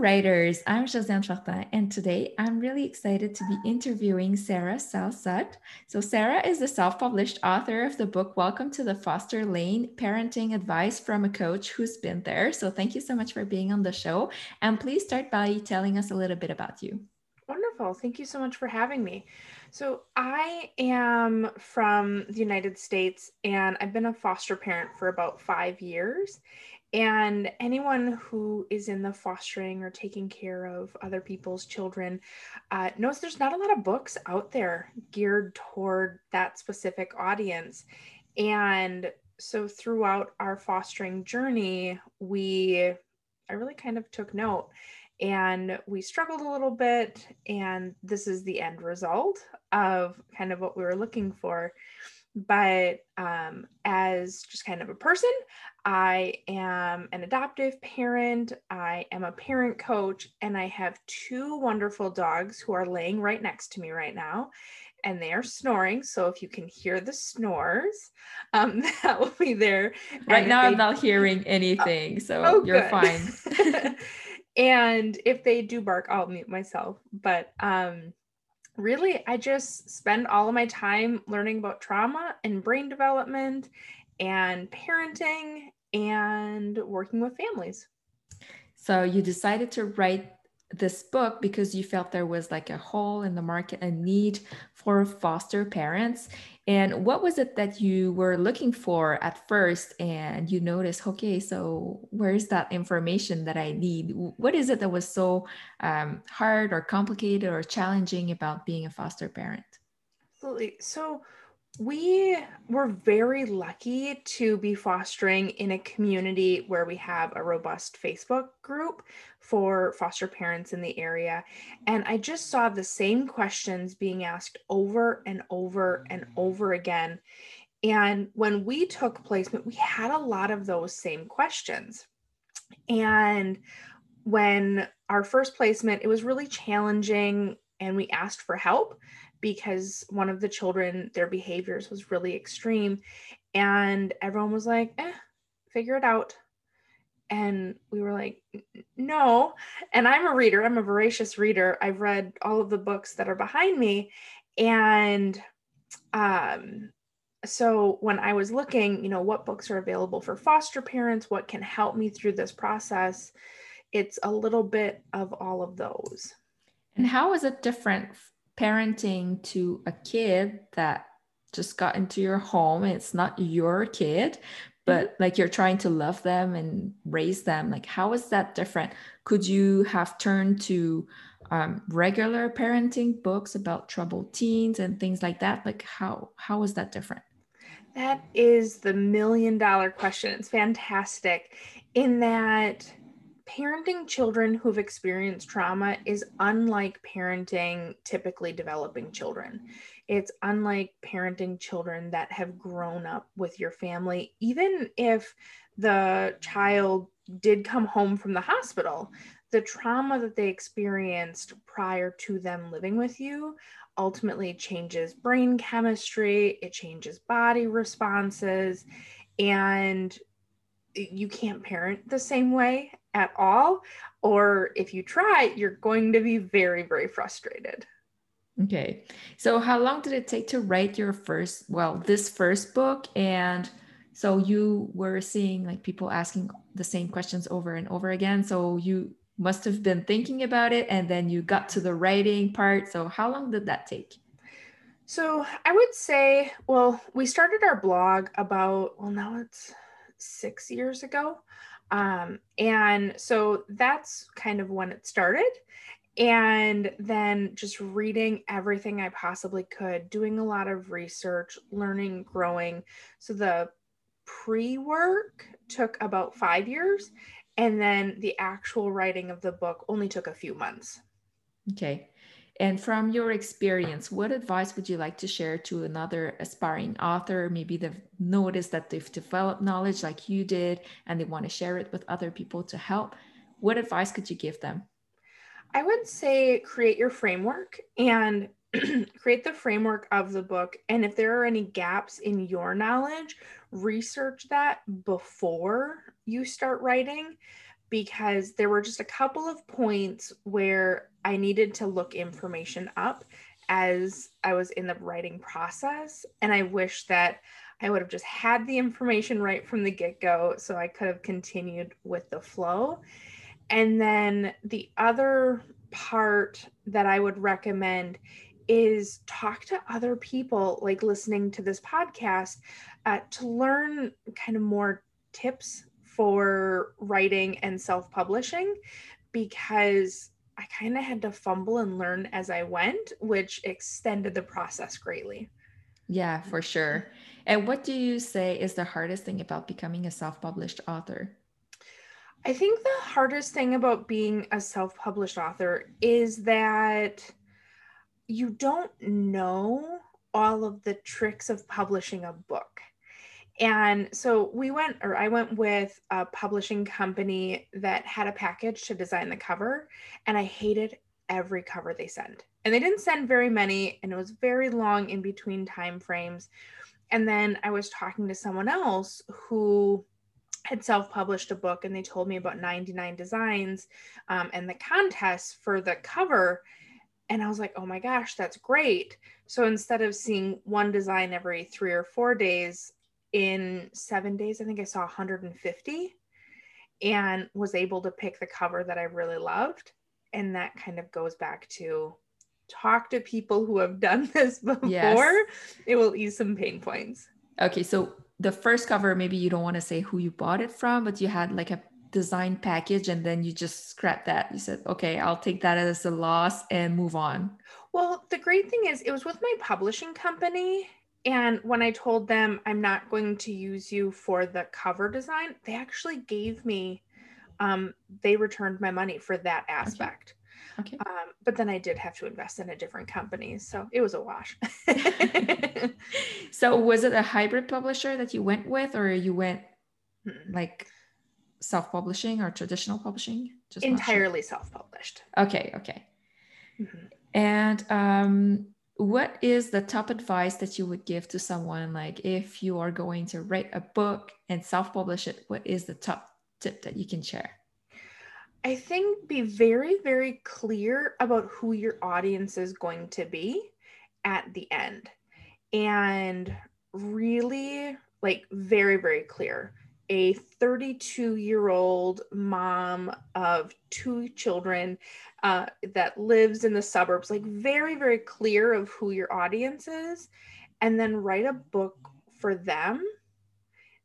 Writers. I'm Josiane Fortin, and today I'm really excited to be interviewing Sarah Salsut. So, Sarah is the self published author of the book Welcome to the Foster Lane Parenting Advice from a Coach Who's Been There. So, thank you so much for being on the show. And please start by telling us a little bit about you. Wonderful. Thank you so much for having me. So, I am from the United States and I've been a foster parent for about five years. And anyone who is in the fostering or taking care of other people's children uh, knows there's not a lot of books out there geared toward that specific audience. And so throughout our fostering journey, we, I really kind of took note and we struggled a little bit. And this is the end result of kind of what we were looking for but um, as just kind of a person, I am an adoptive parent, I am a parent coach, and I have two wonderful dogs who are laying right next to me right now. And they are snoring. So if you can hear the snores, um, that will be there. Right now, they... I'm not hearing anything. So oh, you're fine. and if they do bark, I'll mute myself. But um, really, I just spend all of my time learning about trauma and brain development and parenting and working with families. So you decided to write this book because you felt there was like a hole in the market, a need for foster parents. And what was it that you were looking for at first? And you noticed, okay, so where's that information that I need? What is it that was so um, hard or complicated or challenging about being a foster parent? Absolutely. So, we were very lucky to be fostering in a community where we have a robust Facebook group for foster parents in the area. And I just saw the same questions being asked over and over and over again. And when we took placement, we had a lot of those same questions. And when our first placement, it was really challenging and we asked for help because one of the children, their behaviors was really extreme. And everyone was like, eh, figure it out. And we were like, no. And I'm a reader, I'm a voracious reader. I've read all of the books that are behind me. And um, so when I was looking, you know, what books are available for foster parents, what can help me through this process, it's a little bit of all of those. And how is it different parenting to a kid that just got into your home it's not your kid but mm-hmm. like you're trying to love them and raise them like how is that different? Could you have turned to um, regular parenting books about troubled teens and things like that? Like how how is that different? That is the million dollar question. It's fantastic in that parenting children who've experienced trauma is unlike parenting typically developing children. It's unlike parenting children that have grown up with your family, even if the child did come home from the hospital. The trauma that they experienced prior to them living with you ultimately changes brain chemistry, it changes body responses, and you can't parent the same way at all. Or if you try, you're going to be very, very frustrated. Okay. So, how long did it take to write your first, well, this first book? And so you were seeing like people asking the same questions over and over again. So, you must have been thinking about it and then you got to the writing part. So, how long did that take? So, I would say, well, we started our blog about, well, now it's six years ago. Um, and so that's kind of when it started. And then just reading everything I possibly could, doing a lot of research, learning, growing. So the pre work took about five years. And then the actual writing of the book only took a few months. Okay. And from your experience, what advice would you like to share to another aspiring author? Maybe they've noticed that they've developed knowledge like you did and they want to share it with other people to help. What advice could you give them? I would say create your framework and create the framework of the book. And if there are any gaps in your knowledge, research that before you start writing because there were just a couple of points where I needed to look information up as I was in the writing process. And I wish that I would have just had the information right from the get go so I could have continued with the flow. And then the other part that I would recommend is talk to other people, like listening to this podcast, uh, to learn kind of more tips for writing and self publishing because I kind of had to fumble and learn as I went, which extended the process greatly. Yeah, for sure. And what do you say is the hardest thing about becoming a self published author? I think the hardest thing about being a self published author is that you don't know all of the tricks of publishing a book. And so we went, or I went with a publishing company that had a package to design the cover, and I hated every cover they sent. And they didn't send very many, and it was very long in between time frames. And then I was talking to someone else who had self-published a book, and they told me about 99 designs um, and the contest for the cover. And I was like, oh my gosh, that's great. So instead of seeing one design every three or four days, in seven days, I think I saw 150 and was able to pick the cover that I really loved. And that kind of goes back to talk to people who have done this before. Yes. It will ease some pain points. Okay. So the first cover, maybe you don't want to say who you bought it from, but you had like a design package and then you just scrapped that. You said, okay, I'll take that as a loss and move on. Well, the great thing is, it was with my publishing company and when I told them I'm not going to use you for the cover design, they actually gave me, um, they returned my money for that aspect. Okay. okay. Um, but then I did have to invest in a different company. So it was a wash. so was it a hybrid publisher that you went with, or you went hmm. like self publishing or traditional publishing? Just entirely sure. self published. Okay. Okay. Mm-hmm. And um, what is the top advice that you would give to someone? Like if you are going to write a book and self-publish it what is the top tip that you can share? I think be very very clear about who your audience is going to be at the end. And really like very very clear a 32 year old mom of two children uh, that lives in the suburbs, like very, very clear of who your audience is, and then write a book for them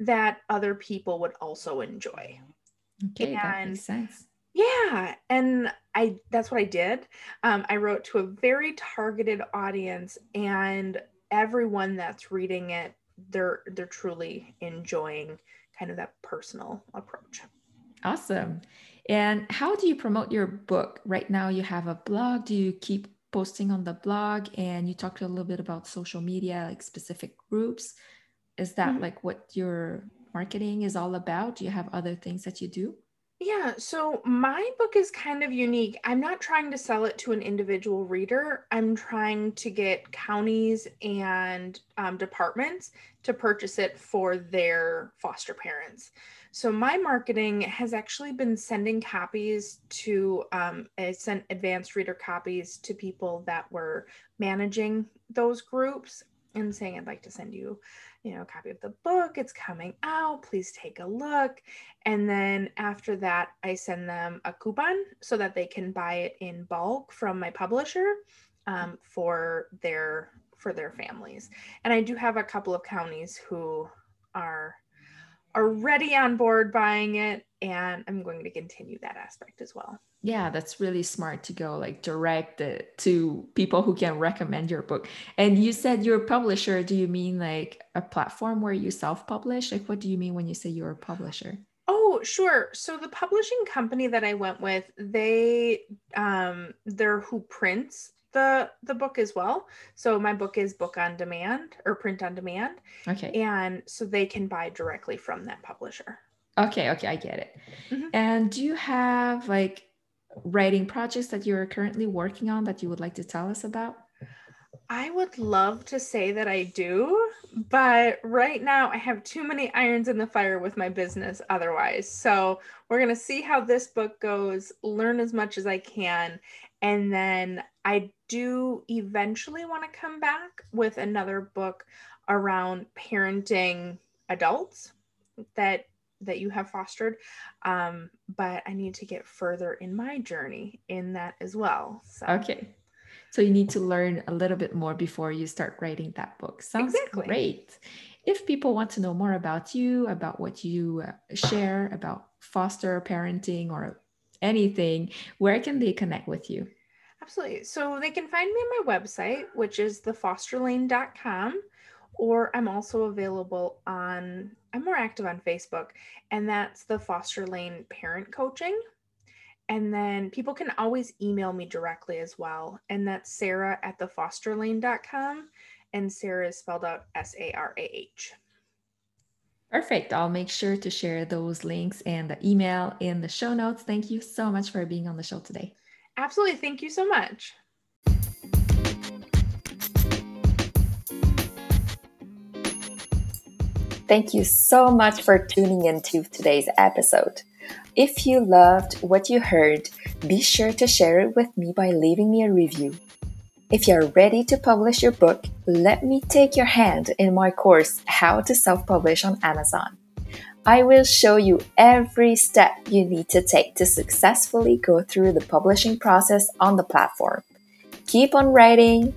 that other people would also enjoy. Okay, and, that makes sense. Yeah, and I that's what I did. Um, I wrote to a very targeted audience, and everyone that's reading it, they're they're truly enjoying kind of that personal approach. Awesome. And how do you promote your book? Right now, you have a blog. Do you keep posting on the blog? And you talked a little bit about social media, like specific groups. Is that mm-hmm. like what your marketing is all about? Do you have other things that you do? Yeah, so my book is kind of unique. I'm not trying to sell it to an individual reader. I'm trying to get counties and um, departments to purchase it for their foster parents. So my marketing has actually been sending copies to, um, I sent advanced reader copies to people that were managing those groups and saying, I'd like to send you you know, copy of the book. It's coming out. Please take a look. And then after that, I send them a coupon so that they can buy it in bulk from my publisher um, for their for their families. And I do have a couple of counties who are are ready on board buying it and I'm going to continue that aspect as well yeah that's really smart to go like direct it to people who can recommend your book and you said you're a publisher do you mean like a platform where you self-publish like what do you mean when you say you're a publisher oh sure so the publishing company that i went with they um they're who prints the the book as well. So my book is book on demand or print on demand. Okay. And so they can buy directly from that publisher. Okay, okay, I get it. Mm-hmm. And do you have like writing projects that you're currently working on that you would like to tell us about? I would love to say that I do, but right now I have too many irons in the fire with my business otherwise. So we're going to see how this book goes, learn as much as I can. And then I do eventually want to come back with another book around parenting adults that that you have fostered um, but i need to get further in my journey in that as well so. okay so you need to learn a little bit more before you start writing that book. Sounds exactly. great. If people want to know more about you, about what you uh, share, about foster parenting or anything, where can they connect with you? Absolutely. So they can find me on my website, which is thefosterlane.com, or I'm also available on, I'm more active on Facebook, and that's the Foster Lane Parent Coaching. And then people can always email me directly as well. And that's Sarah at the thefosterlane.com. And Sarah is spelled out S A R A H. Perfect. I'll make sure to share those links and the email in the show notes. Thank you so much for being on the show today. Absolutely. Thank you so much. Thank you so much for tuning into today's episode. If you loved what you heard, be sure to share it with me by leaving me a review. If you're ready to publish your book, let me take your hand in my course, How to Self Publish on Amazon. I will show you every step you need to take to successfully go through the publishing process on the platform. Keep on writing,